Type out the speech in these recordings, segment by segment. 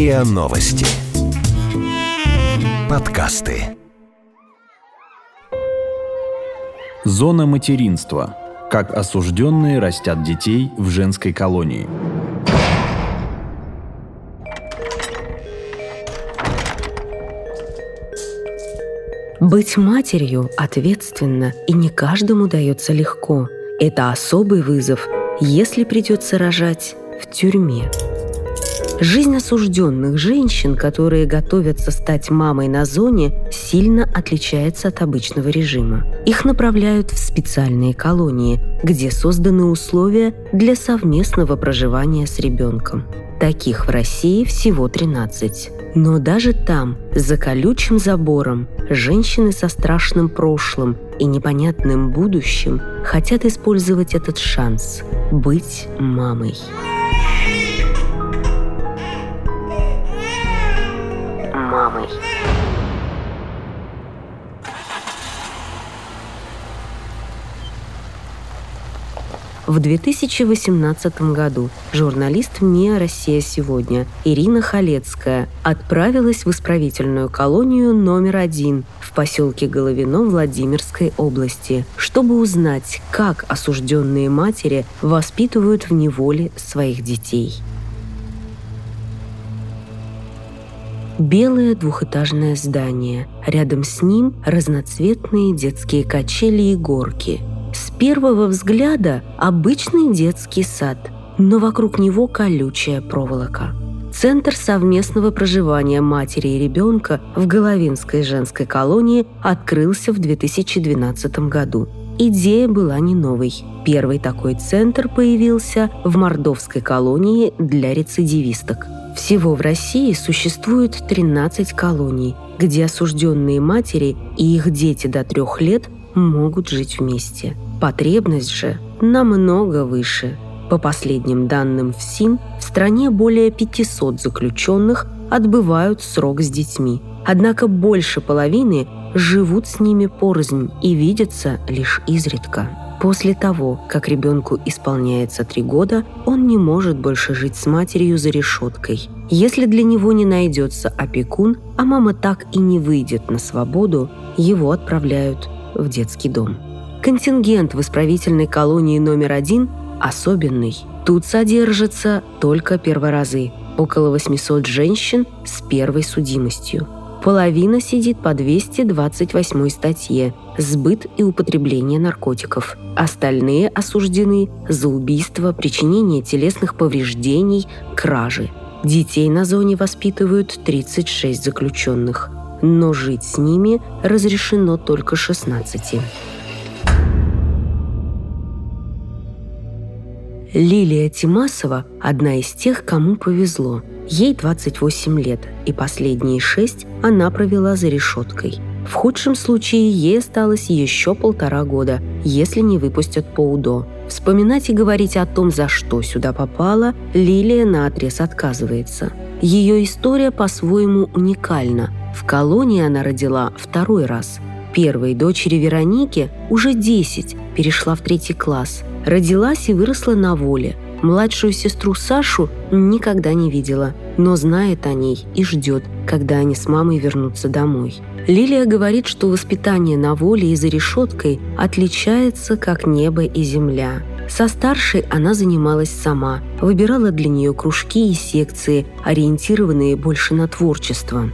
РИА Новости. Подкасты. Зона материнства. Как осужденные растят детей в женской колонии. Быть матерью ответственно и не каждому дается легко. Это особый вызов, если придется рожать в тюрьме. Жизнь осужденных женщин, которые готовятся стать мамой на зоне, сильно отличается от обычного режима. Их направляют в специальные колонии, где созданы условия для совместного проживания с ребенком. Таких в России всего 13. Но даже там, за колючим забором, женщины со страшным прошлым и непонятным будущим хотят использовать этот шанс – быть мамой. В 2018 году журналист МИА «Россия сегодня» Ирина Халецкая отправилась в исправительную колонию номер один в поселке Головино Владимирской области, чтобы узнать, как осужденные матери воспитывают в неволе своих детей. Белое двухэтажное здание. Рядом с ним разноцветные детские качели и горки – первого взгляда обычный детский сад, но вокруг него колючая проволока. Центр совместного проживания матери и ребенка в Головинской женской колонии открылся в 2012 году. Идея была не новой. Первый такой центр появился в Мордовской колонии для рецидивисток. Всего в России существует 13 колоний, где осужденные матери и их дети до трех лет могут жить вместе. Потребность же намного выше. По последним данным ФСИН, в стране более 500 заключенных отбывают срок с детьми. Однако больше половины живут с ними порознь и видятся лишь изредка. После того, как ребенку исполняется три года, он не может больше жить с матерью за решеткой. Если для него не найдется опекун, а мама так и не выйдет на свободу, его отправляют в детский дом. Контингент в исправительной колонии номер один особенный. Тут содержится только перворазы, около 800 женщин с первой судимостью. Половина сидит по 228 статье «Сбыт и употребление наркотиков». Остальные осуждены за убийство, причинение телесных повреждений, кражи. Детей на зоне воспитывают 36 заключенных – но жить с ними разрешено только 16. Лилия Тимасова – одна из тех, кому повезло. Ей 28 лет, и последние шесть она провела за решеткой. В худшем случае ей осталось еще полтора года, если не выпустят по УДО. Вспоминать и говорить о том, за что сюда попала, Лилия наотрез отказывается. Ее история по-своему уникальна – в колонии она родила второй раз. Первой дочери Вероники уже 10, перешла в третий класс. Родилась и выросла на воле. Младшую сестру Сашу никогда не видела, но знает о ней и ждет, когда они с мамой вернутся домой. Лилия говорит, что воспитание на воле и за решеткой отличается как небо и земля. Со старшей она занималась сама, выбирала для нее кружки и секции, ориентированные больше на творчество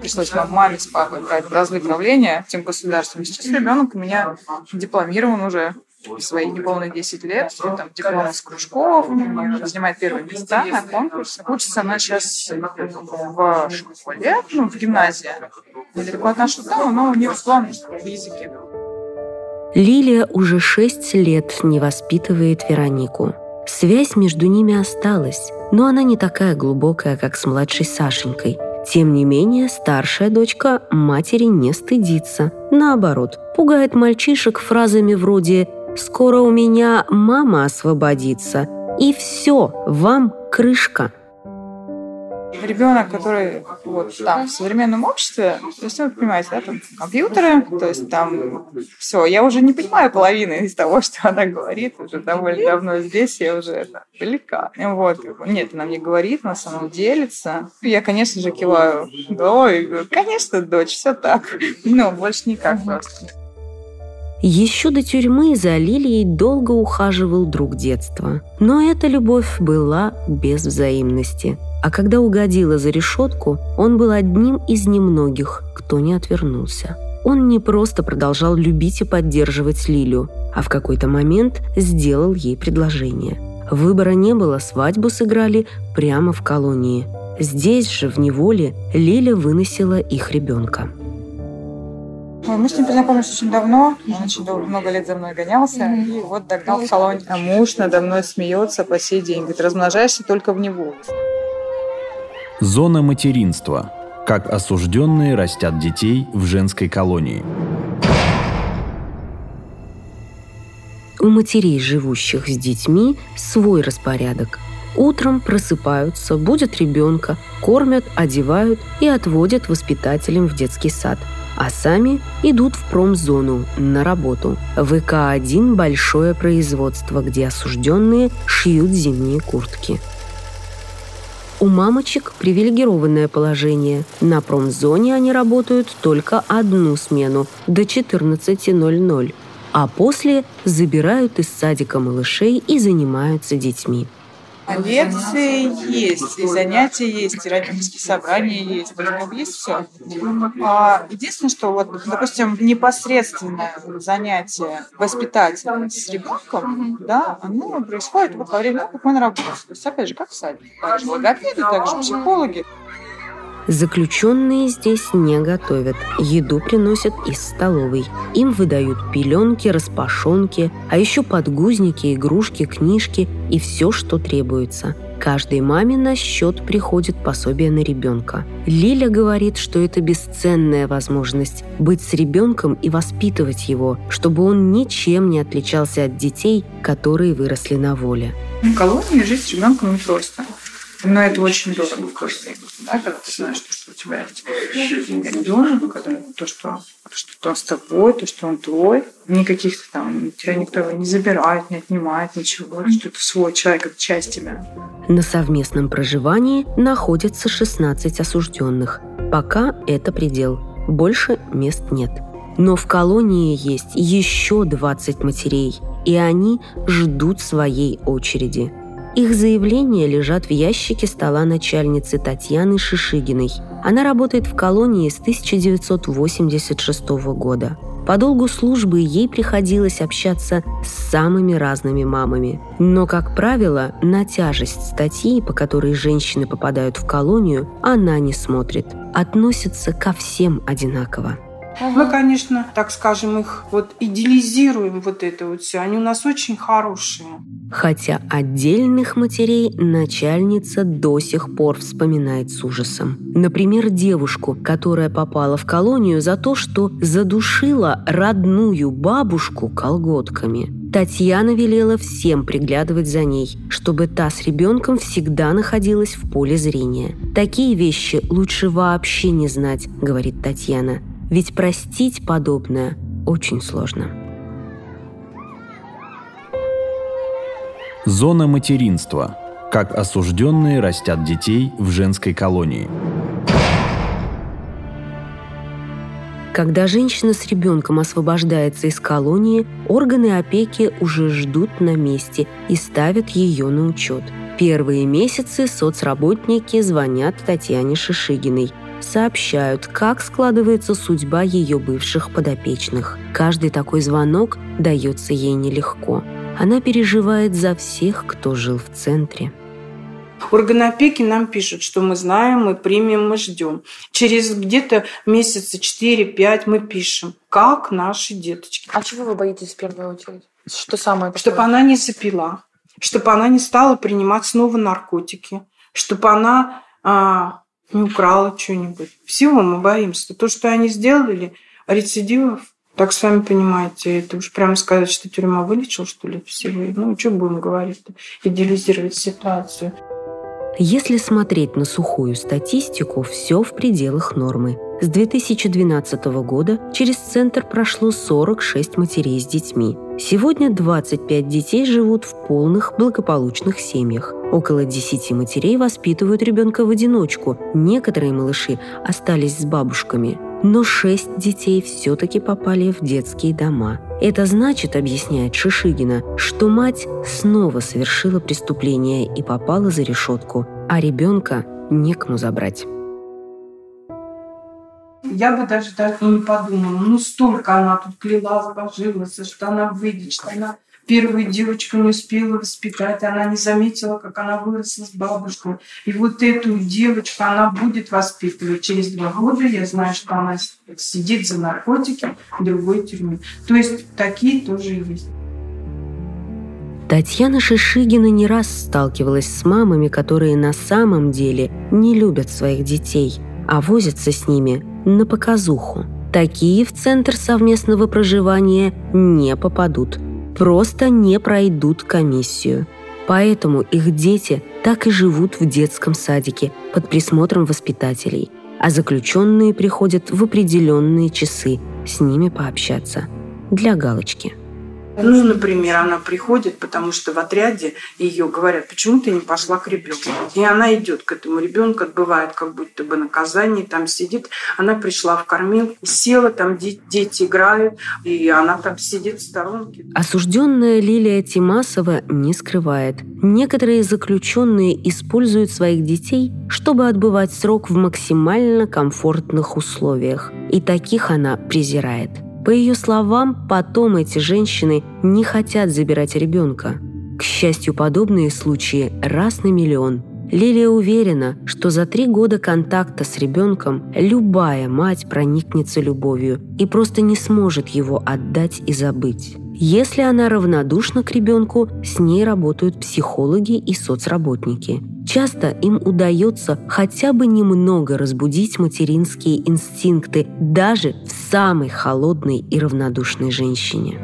пришлось маме с папой брать разные правления тем государством. Сейчас ребенок у меня дипломирован уже в свои неполные 10 лет, там, диплом с кружков, занимает первые места на конкурсе. Учится она сейчас в школе, ну, в гимназии, недалеко от нашего дома, но у нее диплом физики. Лилия уже шесть лет не воспитывает Веронику. Связь между ними осталась, но она не такая глубокая, как с младшей Сашенькой – тем не менее, старшая дочка матери не стыдится. Наоборот, пугает мальчишек фразами вроде «Скоро у меня мама освободится» и «Все, вам крышка». Ребенок, который вот там в современном обществе, то есть, вы понимаете, да, там компьютеры, то есть там все, я уже не понимаю половины из того, что она говорит, уже довольно давно здесь, я уже это велика. Вот, нет, она мне говорит, на самом делится. Я, конечно же, киваю головой конечно, дочь, все так. Но больше никак просто. Еще до тюрьмы за Лилией долго ухаживал друг детства. Но эта любовь была без взаимности. А когда угодила за решетку, он был одним из немногих, кто не отвернулся. Он не просто продолжал любить и поддерживать Лилю, а в какой-то момент сделал ей предложение. Выбора не было, свадьбу сыграли прямо в колонии. Здесь же, в неволе, Лиля выносила их ребенка. Мы с ним познакомились очень давно. Он очень много лет за мной гонялся. И вот догнал в салоне. А муж надо мной смеется по сей день. Говорит, размножаешься только в него. Зона материнства. Как осужденные растят детей в женской колонии. У матерей, живущих с детьми, свой распорядок. Утром просыпаются, будут ребенка, кормят, одевают и отводят воспитателям в детский сад – а сами идут в промзону на работу. ВК-1 – большое производство, где осужденные шьют зимние куртки. У мамочек привилегированное положение. На промзоне они работают только одну смену до 14.00, а после забирают из садика малышей и занимаются детьми. Лекции есть, и занятия есть, и родительские собрания есть, есть все. А, единственное, что вот, допустим, непосредственное занятие воспитателя с ребенком, да, оно происходит вот во время того, как он работает. То есть, опять же, как в садике. Также логопеды, также психологи. Заключенные здесь не готовят. Еду приносят из столовой. Им выдают пеленки, распашонки, а еще подгузники, игрушки, книжки и все, что требуется. Каждой маме на счет приходит пособие на ребенка. Лиля говорит, что это бесценная возможность быть с ребенком и воспитывать его, чтобы он ничем не отличался от детей, которые выросли на воле. В колонии жить с ребенком непросто. Но это очень дорого да, когда ты знаешь, что у тебя есть ребенок, когда то, что, что он с тобой, то, что он твой, никаких там, тебя никто его не забирает, не отнимает, ничего, что это свой человек, это часть тебя. На совместном проживании находятся 16 осужденных. Пока это предел. Больше мест нет. Но в колонии есть еще 20 матерей, и они ждут своей очереди – их заявления лежат в ящике стола начальницы Татьяны Шишигиной. Она работает в колонии с 1986 года. По долгу службы ей приходилось общаться с самыми разными мамами. Но, как правило, на тяжесть статьи, по которой женщины попадают в колонию, она не смотрит. Относится ко всем одинаково. Мы, конечно, так скажем, их вот идеализируем вот это вот все. Они у нас очень хорошие. Хотя отдельных матерей начальница до сих пор вспоминает с ужасом. Например, девушку, которая попала в колонию за то, что задушила родную бабушку колготками. Татьяна велела всем приглядывать за ней, чтобы та с ребенком всегда находилась в поле зрения. Такие вещи лучше вообще не знать, говорит Татьяна. Ведь простить подобное очень сложно. Зона материнства. Как осужденные растят детей в женской колонии. Когда женщина с ребенком освобождается из колонии, органы опеки уже ждут на месте и ставят ее на учет. Первые месяцы соцработники звонят Татьяне Шишигиной сообщают, как складывается судьба ее бывших подопечных. Каждый такой звонок дается ей нелегко. Она переживает за всех, кто жил в центре. Органы опеки нам пишут, что мы знаем, мы примем, мы ждем. Через где-то месяца 4-5 мы пишем, как наши деточки. А чего вы боитесь в первую очередь? Что самое такое? Чтобы она не запила, чтобы она не стала принимать снова наркотики, чтобы она а, не украла что-нибудь. Всего мы боимся. То, что они сделали, рецидивов, так сами понимаете, это уж прямо сказать, что тюрьма вылечила, что ли, всего. Ну, что будем говорить идеализировать ситуацию. Если смотреть на сухую статистику, все в пределах нормы. С 2012 года через центр прошло 46 матерей с детьми. Сегодня 25 детей живут в полных благополучных семьях. Около 10 матерей воспитывают ребенка в одиночку. Некоторые малыши остались с бабушками. Но 6 детей все-таки попали в детские дома. Это значит, объясняет Шишигина, что мать снова совершила преступление и попала за решетку, а ребенка некому забрать. Я бы даже так не подумала. Ну, столько она тут клялась, божилась, что она выйдет, что она первую девочку не успела воспитать, она не заметила, как она выросла с бабушкой. И вот эту девочку она будет воспитывать. Через два года я знаю, что она сидит за наркотики в другой тюрьме. То есть такие тоже есть. Татьяна Шишигина не раз сталкивалась с мамами, которые на самом деле не любят своих детей, а возятся с ними на показуху. Такие в центр совместного проживания не попадут – просто не пройдут комиссию. Поэтому их дети так и живут в детском садике под присмотром воспитателей, а заключенные приходят в определенные часы с ними пообщаться для галочки. Ну, например, она приходит, потому что в отряде ее говорят, почему ты не пошла к ребенку? И она идет к этому ребенку, отбывает как будто бы наказание, там сидит. Она пришла в кормилку, села, там дети играют, и она там сидит в сторонке. Осужденная Лилия Тимасова не скрывает. Некоторые заключенные используют своих детей, чтобы отбывать срок в максимально комфортных условиях. И таких она презирает – по ее словам, потом эти женщины не хотят забирать ребенка. К счастью, подобные случаи раз на миллион. Лилия уверена, что за три года контакта с ребенком любая мать проникнется любовью и просто не сможет его отдать и забыть. Если она равнодушна к ребенку, с ней работают психологи и соцработники. Часто им удается хотя бы немного разбудить материнские инстинкты даже в самой холодной и равнодушной женщине.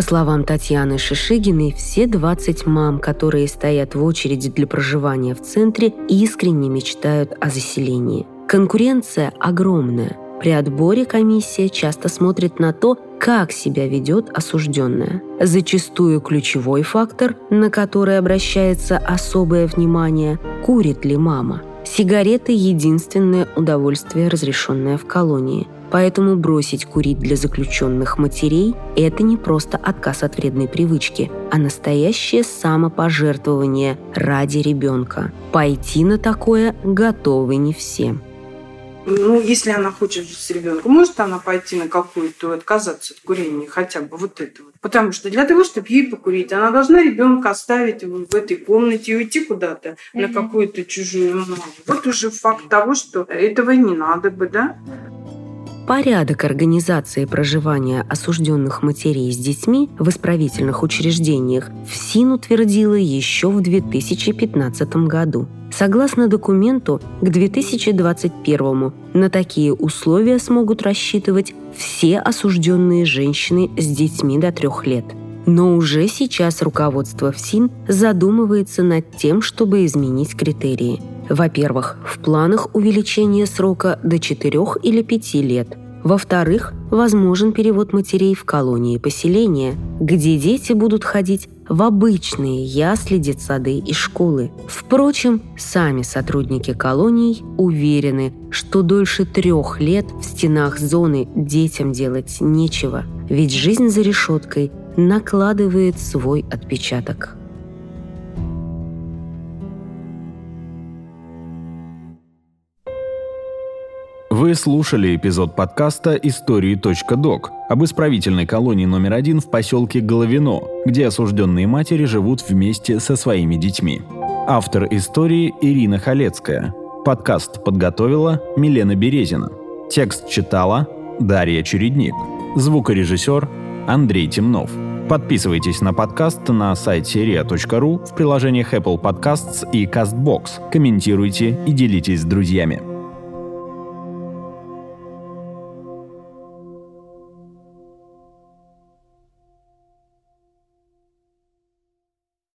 По словам Татьяны Шишигиной, все 20 мам, которые стоят в очереди для проживания в центре, искренне мечтают о заселении. Конкуренция огромная. При отборе комиссия часто смотрит на то, как себя ведет осужденная. Зачастую ключевой фактор, на который обращается особое внимание – курит ли мама. Сигареты – единственное удовольствие, разрешенное в колонии – Поэтому бросить курить для заключенных матерей – это не просто отказ от вредной привычки, а настоящее самопожертвование ради ребенка. Пойти на такое готовы не все. Ну, если она хочет жить с ребенком, может она пойти на какую-то, отказаться от курения, хотя бы вот этого. Потому что для того, чтобы ей покурить, она должна ребенка оставить в этой комнате и уйти куда-то mm-hmm. на какую-то чужую маму. Вот уже факт того, что этого не надо бы, да? Порядок организации проживания осужденных матерей с детьми в исправительных учреждениях ФСИН утвердила еще в 2015 году. Согласно документу, к 2021 на такие условия смогут рассчитывать все осужденные женщины с детьми до трех лет. Но уже сейчас руководство ФСИН задумывается над тем, чтобы изменить критерии. Во-первых, в планах увеличение срока до 4 или 5 лет. Во-вторых, возможен перевод матерей в колонии поселения, где дети будут ходить в обычные ясли, детсады и школы. Впрочем, сами сотрудники колоний уверены, что дольше трех лет в стенах зоны детям делать нечего, ведь жизнь за решеткой накладывает свой отпечаток. Вы слушали эпизод подкаста «Истории.док» об исправительной колонии номер один в поселке Головино, где осужденные матери живут вместе со своими детьми. Автор истории Ирина Халецкая. Подкаст подготовила Милена Березина. Текст читала Дарья Чередник. Звукорежиссер Андрей Темнов. Подписывайтесь на подкаст на сайте ria.ru в приложениях Apple Podcasts и CastBox. Комментируйте и делитесь с друзьями.